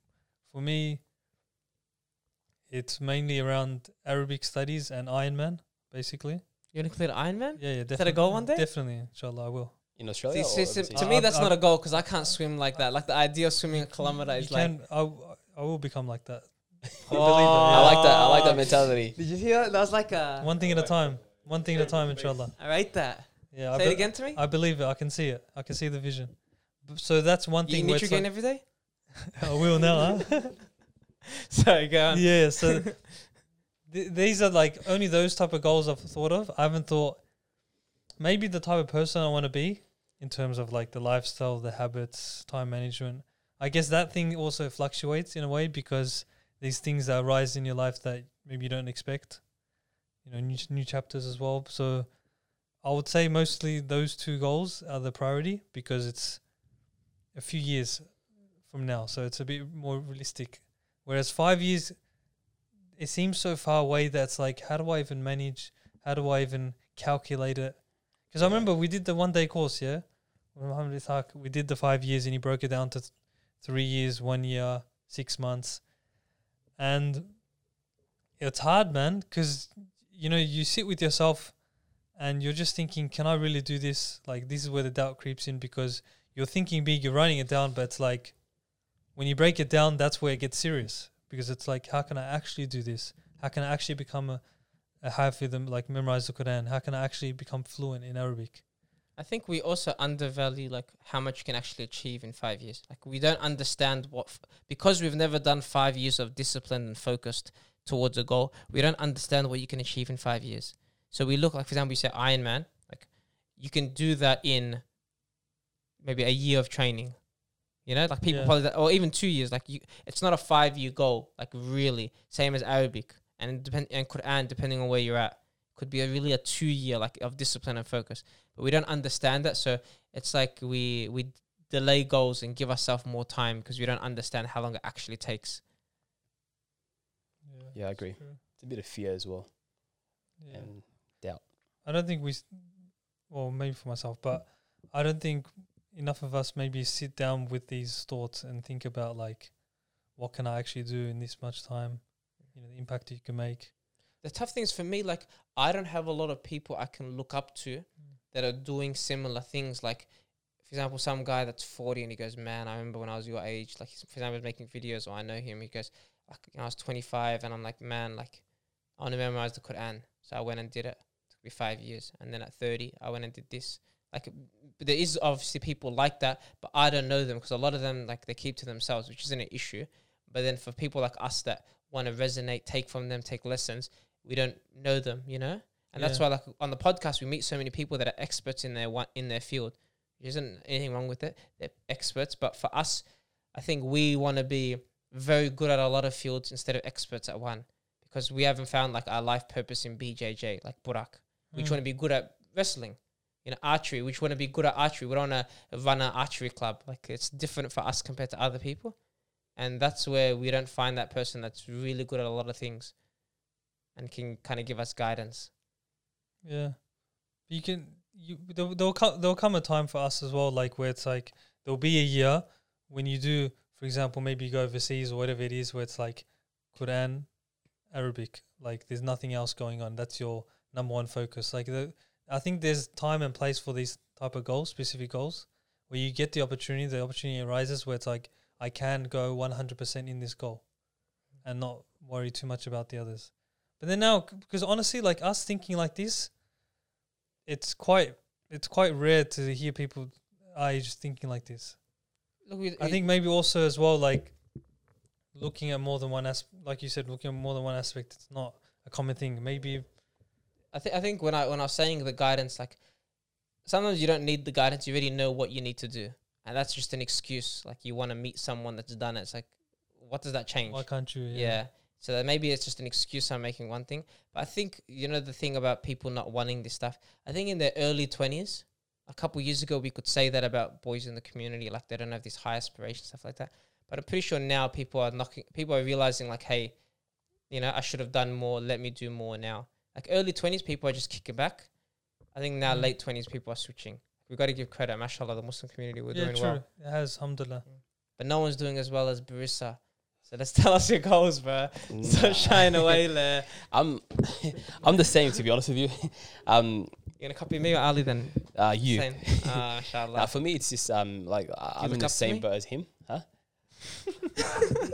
For me, it's mainly around Arabic studies and Ironman, basically. you want to clear Ironman? Yeah, yeah. Is that a goal one day? Definitely, inshallah, I will. In Australia, See, or see, see, to Uh, me, that's I- not a goal because I can't swim like that. Like the idea of swimming a kilometer You is like. can, I, w- I will become like that. Oh. I like that. I like that mentality. Did you hear that? That was like a. One thing at a time. One thing at a time, inshallah. I rate that. Yeah, I, Say be- it again to me. I believe it. I can see it. I can see the vision. B- So that's one You thing eat where it's Nutrigrain like, every day? I will now, huh? Sorry, go on. yeah, so th- these are like only those type of goals I've thought of. I haven't thought maybe the type of person I want to be in terms of like the lifestyle, the habits, time management. I guess that thing also fluctuates in a way because these things that arise in your life that maybe you don't expect. You know, new new chapters as well. So I would say mostly those two goals are the priority because it's a few years from now, so it's a bit more realistic. Whereas five years, it seems so far away that it's like, how do I even manage? How do I even calculate it? Because I remember we did the one day course, yeah. Muhammad Ishaq, we did the five years, and he broke it down to th- three years, one year, six months, and it's hard, man. Because you know you sit with yourself, and you're just thinking, can I really do this? Like this is where the doubt creeps in because you're thinking big, you're writing it down, but it's like when you break it down, that's where it gets serious because it's like, how can I actually do this? How can I actually become a, a hafiz and like memorize the Quran? How can I actually become fluent in Arabic? I think we also undervalue like how much you can actually achieve in five years. Like we don't understand what f- because we've never done five years of discipline and focused towards a goal. We don't understand what you can achieve in five years. So we look like, for example, you say Ironman. Like you can do that in maybe a year of training. You know, like people Yeah. probably that, or even two years. Like you, it's not a five year goal. Like really, same as Arabic and depend and Quran, depending on where you're at, could be a really a two year like of discipline and focus but we don't understand that. So it's like we we delay goals and give ourselves more time because we don't understand how long it actually takes. Yeah, I agree. True. It's a bit of fear as well. Yeah. And doubt. I don't think we, s- well, maybe for myself, but I don't think enough of us maybe sit down with these thoughts and think about like, what can I actually do in this much time? You know, the impact you can make. The tough thing is for me, like I don't have a lot of people I can look up to hmm. that are doing similar things. Like, for example, some guy that's forty and he goes, "Man, I remember when I was your age." Like, he's- for example, making videos, or I know him. He goes, like, you know, "I was twenty five, and I'm like, man, like, I want to memorize the Quran." So I went and did it. it. Took me five years, and then at thirty, I went and did this. Like, there is obviously people like that, but I don't know them because a lot of them like they keep to themselves, which isn't an issue. But then for people like us that want to resonate, take from them, take lessons, we don't know them, you know. And that's why, like on the podcast, we meet so many people that are experts in their one in their field. There isn't anything wrong with it; they're experts. But for us, I think we want to be very good at a lot of fields instead of experts at one, because we haven't found like our life purpose in BJJ, like Burak. We Mm. want to be good at wrestling, know, archery. We want to be good at archery. We don't want to run an archery club. Like it's different for us compared to other people, and that's where we don't find that person that's really good at a lot of things, and can kind of give us guidance. Yeah, you can. You there'll there'll come there'll come a time for us as well, like where it's like there'll be a year when you do, for example, maybe you go overseas or whatever it is, where it's like Quran, Arabic, like there's nothing else going on. That's your number one focus. Like the, I think there's time and place for these type of goals, specific goals, where you get the opportunity. The opportunity arises where it's like I can go 100% in this goal, and not worry too much about the others. But then now, because honestly, like us thinking like this, it's quite it's quite rare to hear people are just thinking like this. Look, we, I think maybe also as well, like looking at more than one aspect, like you said, looking at more than one aspect. It's not a common thing. Maybe I think I think when I when I was saying the guidance, like sometimes you don't need the guidance. You already know what you need to do, and that's just an excuse. Like you want to meet someone that's done it. It's like, what does that change? why can't you? Yeah. So that maybe it's just an excuse I'm making one thing. But I think, you know, the thing about people not wanting this stuff, I think in their early 20s, a couple years ago, we could say that about boys in the community, like they don't have these high aspirations, stuff like that. But I'm pretty sure now people are knocking, people are realizing, like, hey, you know, I should have done more. Let me do more now. Like early 20s, people are just kicking back. I think now Mm. late 20s, people are switching. We've got to give credit, mashallah, the Muslim community, we're yeah, doing true. well. It has, alhamdulillah. But no one's doing as well as Barisa. So let's tell us your goals, bro. So Nah. shine away, le. I'm I'm the same to be honest with you. Um, You gonna copy me or Ali then? uh, you. Same. Ah, mashallah. Uh, for me, it's just um like I- I'm look in the same me? boat as him, huh?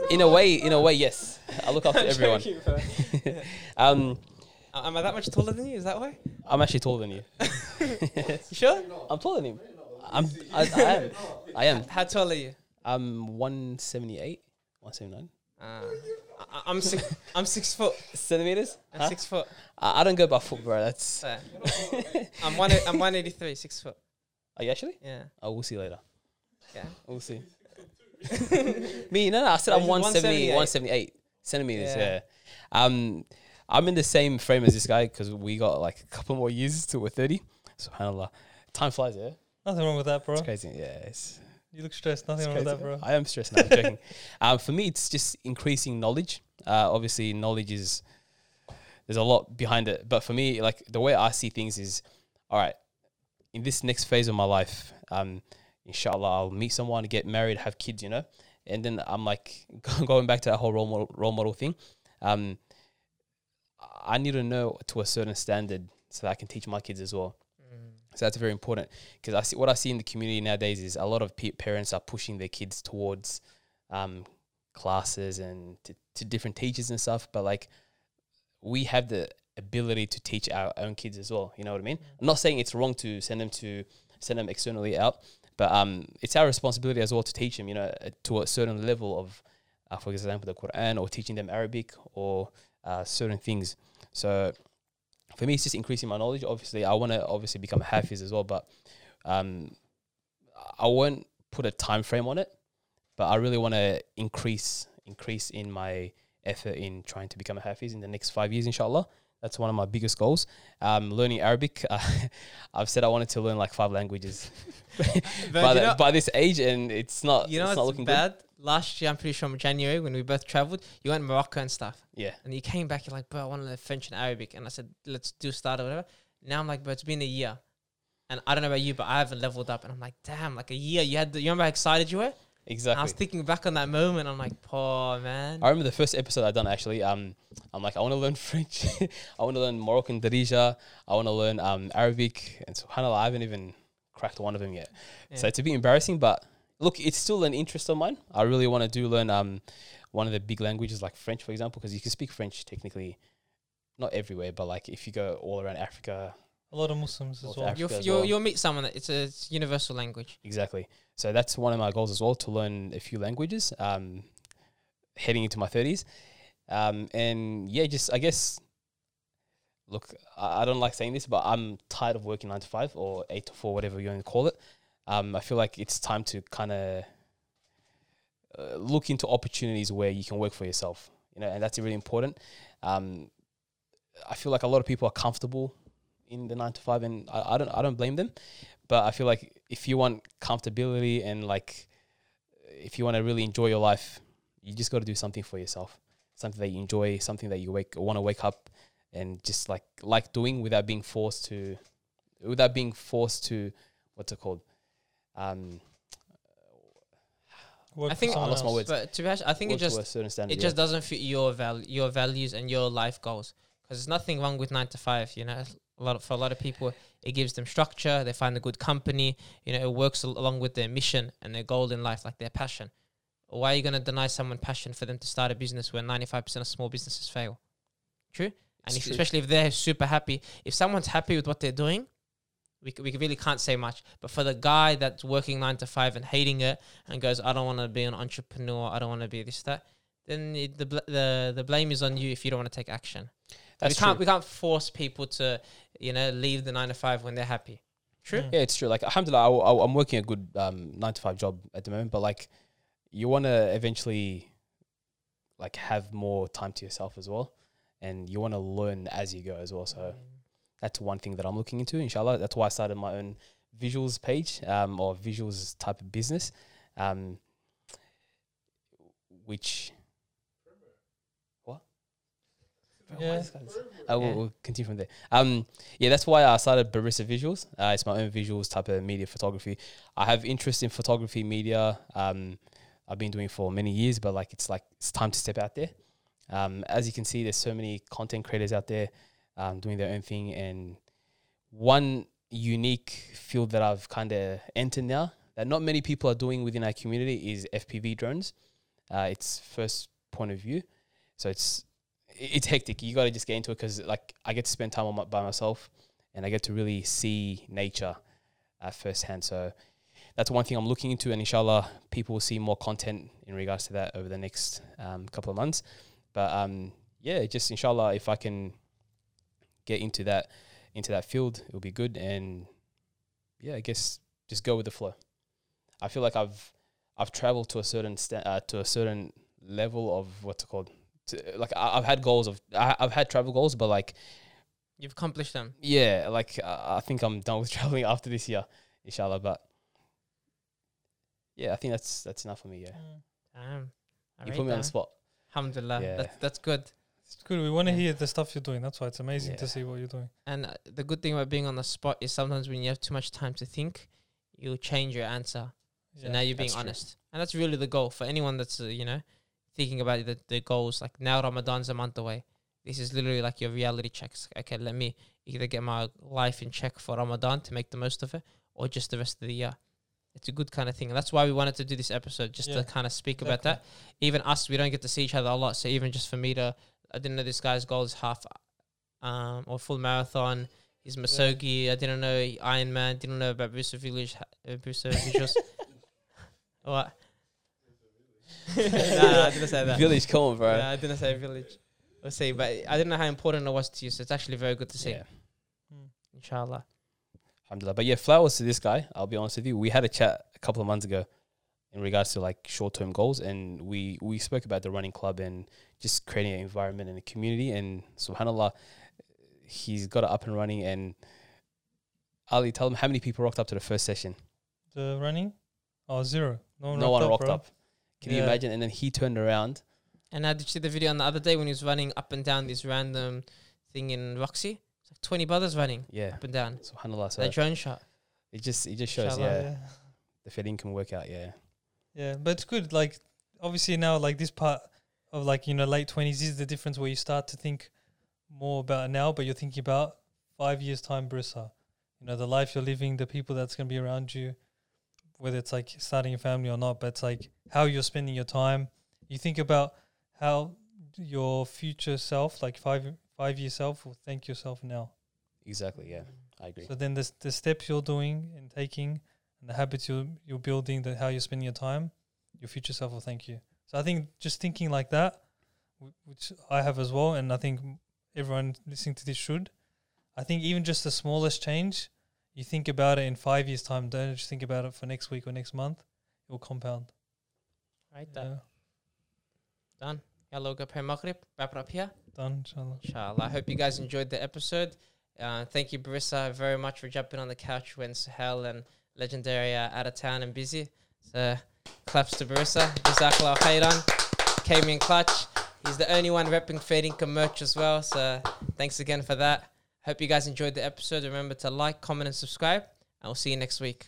in a way, in a way, yes. I look after everyone. joking. Um, Am I that much taller than you? Is that why? I'm actually taller than you. You sure? I'm taller than him. I'm. I, I am. I am. How tall are you? I'm 178, 179 Uh, I, I'm six. I'm six foot. centimeters. I'm Huh? six foot. I, I don't go by foot, bro. That's. I'm one. I'm one eighty three. Six foot. Are you actually? Yeah. Oh, we'll see later. Yeah. We'll see. Me, no, no. I said Oh, I'm 170, 178. 178 centimeters. Yeah. Yeah. Um, I'm in the same frame as this guy because we got like a couple more years till we're 30. Subhanallah. Time flies, yeah. Nothing wrong with that, bro. It's crazy. Yeah. It's, You look stressed. Nothing wrong with that, bro. I am stressed now. I'm joking. Um, for me, it's just increasing knowledge. Uh, obviously, knowledge is there's a lot behind it, but for me, like the way I see things is, all right, in this next phase of my life, um, inshallah, I'll meet someone, get married, have kids, you know, and then I'm like going back to that whole role model, role model thing. Um, I need to know to a certain standard so that I can teach my kids as well. So that's very important because I see what I see in the community nowadays is a lot of pe- parents are pushing their kids towards um, classes and to, to different teachers and stuff. But like, we have the ability to teach our own kids as well. You know what I mean? I'm not saying it's wrong to send them to send them externally out, but um, it's our responsibility as well to teach them. You know, uh, to a certain level of, uh, for example, the Quran or teaching them Arabic or uh, certain things. So for me, it's just increasing my knowledge. Obviously, I want to obviously become a hafiz as well, but um, I won't put a time frame on it. But I really want to increase increase in my effort in trying to become a hafiz in the next five years, inshallah. That's one of my biggest goals. Um, learning Arabic. Uh, I've said I wanted to learn like five languages by, the- know, by this age, and it's not. you know it's not looking bad? Last year, I'm pretty sure in January when we both traveled, you went to Morocco and stuff. Yeah, and you came back. You're like, bro, I want to learn French and Arabic, and I said, let's do start or whatever. Now I'm like, bro, it's been a year, and I don't know about you, but I haven't leveled up, and I'm like, damn, like a year. You had, the, you remember how excited you were? Exactly. I was thinking back on that moment. I'm like, poor man. I remember the first episode I done actually. Um, I'm like, I want to learn French. I want to learn Moroccan Darija. I want to learn um Arabic. And subhanallah, I haven't even cracked one of them yet. So Yeah. it's a bit embarrassing, but look, it's still an interest of mine. I really want to do learn um one of the big languages like French, for example, because you can speak French technically, not everywhere, but like if you go all around Africa, A lot of Muslims as well. You'll, as you'll, well. you'll meet someone that it's a it's universal language. exactly. So that's one of my goals as well to learn a few languages. Um, heading into my thirties, um, and yeah, just I guess look, I, I don't like saying this, but I'm tired of working nine to five or eight to four, whatever you want to call it. Um, I feel like it's time to kind of uh, look into opportunities where you can work for yourself. You know, and that's really important. Um, I feel like a lot of people are comfortable in the nine to five, and I, I don't I don't blame them. But I feel like if you want comfortability and like if you want to really enjoy your life, you just got to do something for yourself, something that you enjoy, something that you wake want to wake up and just like like doing without being forced to, without being forced to, what's it called? Um, Work I think- I lost my words. But to be honest, I think it work to just a certain standard. it just doesn't fit your val your values and your life goals. Because there's nothing wrong with nine to five you know? A lot of, for a lot of people it gives them structure they find a good company you know it works al- along with their mission and their goal in life like their passion. Why are you going to deny someone passion for them to start a business where 95% of small businesses fail? True? And if, especially if they're super happy if someone's happy with what they're doing we, we really can't say much but for the guy that's working nine to five and hating it and goes i don't want to be an entrepreneur i don't want to be this that then it, the the the blame is on you if you don't want to take action. That's we can't true. we can't force people to you know leave the nine to five when they're happy. True. Mm. Yeah, it's true. Like, alhamdulillah, I, I'm working a good um, nine to five job at the moment, but like, you want to eventually, like, have more time to yourself as well, and you want to learn as you go as well. So that's one thing that I'm looking into. Inshallah, that's why I started my own visuals page um, or visuals type of business, um, which. What? Yeah. I will Yeah. we'll continue from there. Um, yeah, that's why I started Barisa Visuals. Uh, it's my own visuals type of media photography. I have interest in photography media. Um, I've been doing it for many years, but like it's like it's time to step out there. Um, as you can see, there's so many content creators out there um, doing their own thing, and one unique field that I've kind of entered now that not many people are doing within our community is FPV drones. Uh, it's first point of view, so it's it's hectic. You got to just get into it because like I get to spend time my, by myself, and I get to really see nature uh, firsthand. So that's one thing I'm looking into, and inshallah, people will see more content in regards to that over the next um, couple of months. But um, yeah, just inshallah, if I can get into that into that field, it'll be good. And yeah, I guess just go with the flow. I feel like I've I've traveled to a certain sta- uh, to a certain level of what's it called. To, like I, I've had goals of I, I've had travel goals, but like You've accomplished them. yeah, like uh, I think I'm done with traveling after this year, inshallah. But yeah, I think that's that's enough for me. Yeah, Damn. I you put me on the spot. Alhamdulillah. Yeah. That's that's good. It's good. We want to Yeah. hear the stuff you're doing. That's why it's amazing Yeah. to see what you're doing. And uh, the good thing about being on the spot is sometimes when you have too much time to think, you'll change your answer. So Yeah. now you're being that's true. honest, and that's really the goal for anyone that's uh, you know thinking about the the goals. Like now Ramadan's a month away. This is literally like your reality checks. Okay, let me either get my life in check for Ramadan to make the most of it, or just the rest of the year. It's a good kind of thing. And that's why we wanted to do this episode, just Yeah, to kind of speak about that. Even us, we don't get to see each other a lot. So even just for me to, I didn't know this guy's goal is half, um, or full marathon. He's Misogi. I didn't know Ironman. Didn't know about Busa Village. Uh, Busa Visuals. what? nah, nah, I didn't say that. Village, come on, bro. Yeah, I didn't say village. We'll see, but I didn't know how important it was to you. So it's actually very good to see. Yeah. Inshallah. Alhamdulillah. But yeah, flowers to this guy. I'll be honest with you. We had a chat a couple of months ago in regards to like short term goals, and we we spoke about the running club and just creating an environment and a community. And Subhanallah, he's got it up and running. And Ali, tell him how many people rocked up to the first session. The running? Oh, zero. No one no rocked one up, rocked up. Can you imagine? And then he turned around. And I did you see the video on the other day when he was running up and down this random thing in Roxy. It's like twenty brothers running Yeah. up and down. Subhanallah. So That drone shot. it just it just shows, Inshallah. yeah, the fitting can work out. Yeah. Yeah, but it's good. Like obviously now, like this part of like you know late twenties is the difference where you start to think more about now, but you're thinking about five years time, Barisa. You know the life you're living, the people that's gonna be around you, whether it's like starting a family or not. But it's like how you're spending your time. You think about how your future self, like five five year self, will thank yourself now. Exactly. Yeah. I agree. So then the the steps you're doing and taking, and the habits you're you're building, the how you're spending your time, your future self will thank you. So I think just thinking like that, which I have as well, and I think everyone listening to this should, I think even just the smallest change, you think about it in five years' time. Don't just think about it for next week or next month. It will compound. Right, Yeah. done. Done. Pray Maghrib. Wrap it up here. Done, inshallah. Inshallah. I hope you guys enjoyed the episode. Uh, thank you, Barisa, very much for jumping on the couch when Sahel and Legendary are out of town and busy. So, claps to Barisa. Jazakallah khairan. Came in clutch. He's the only one repping Fair Dinkum merch as well. So, thanks again for that. Hope you guys enjoyed the episode. Remember to like, comment, and subscribe. And we'll see you next week.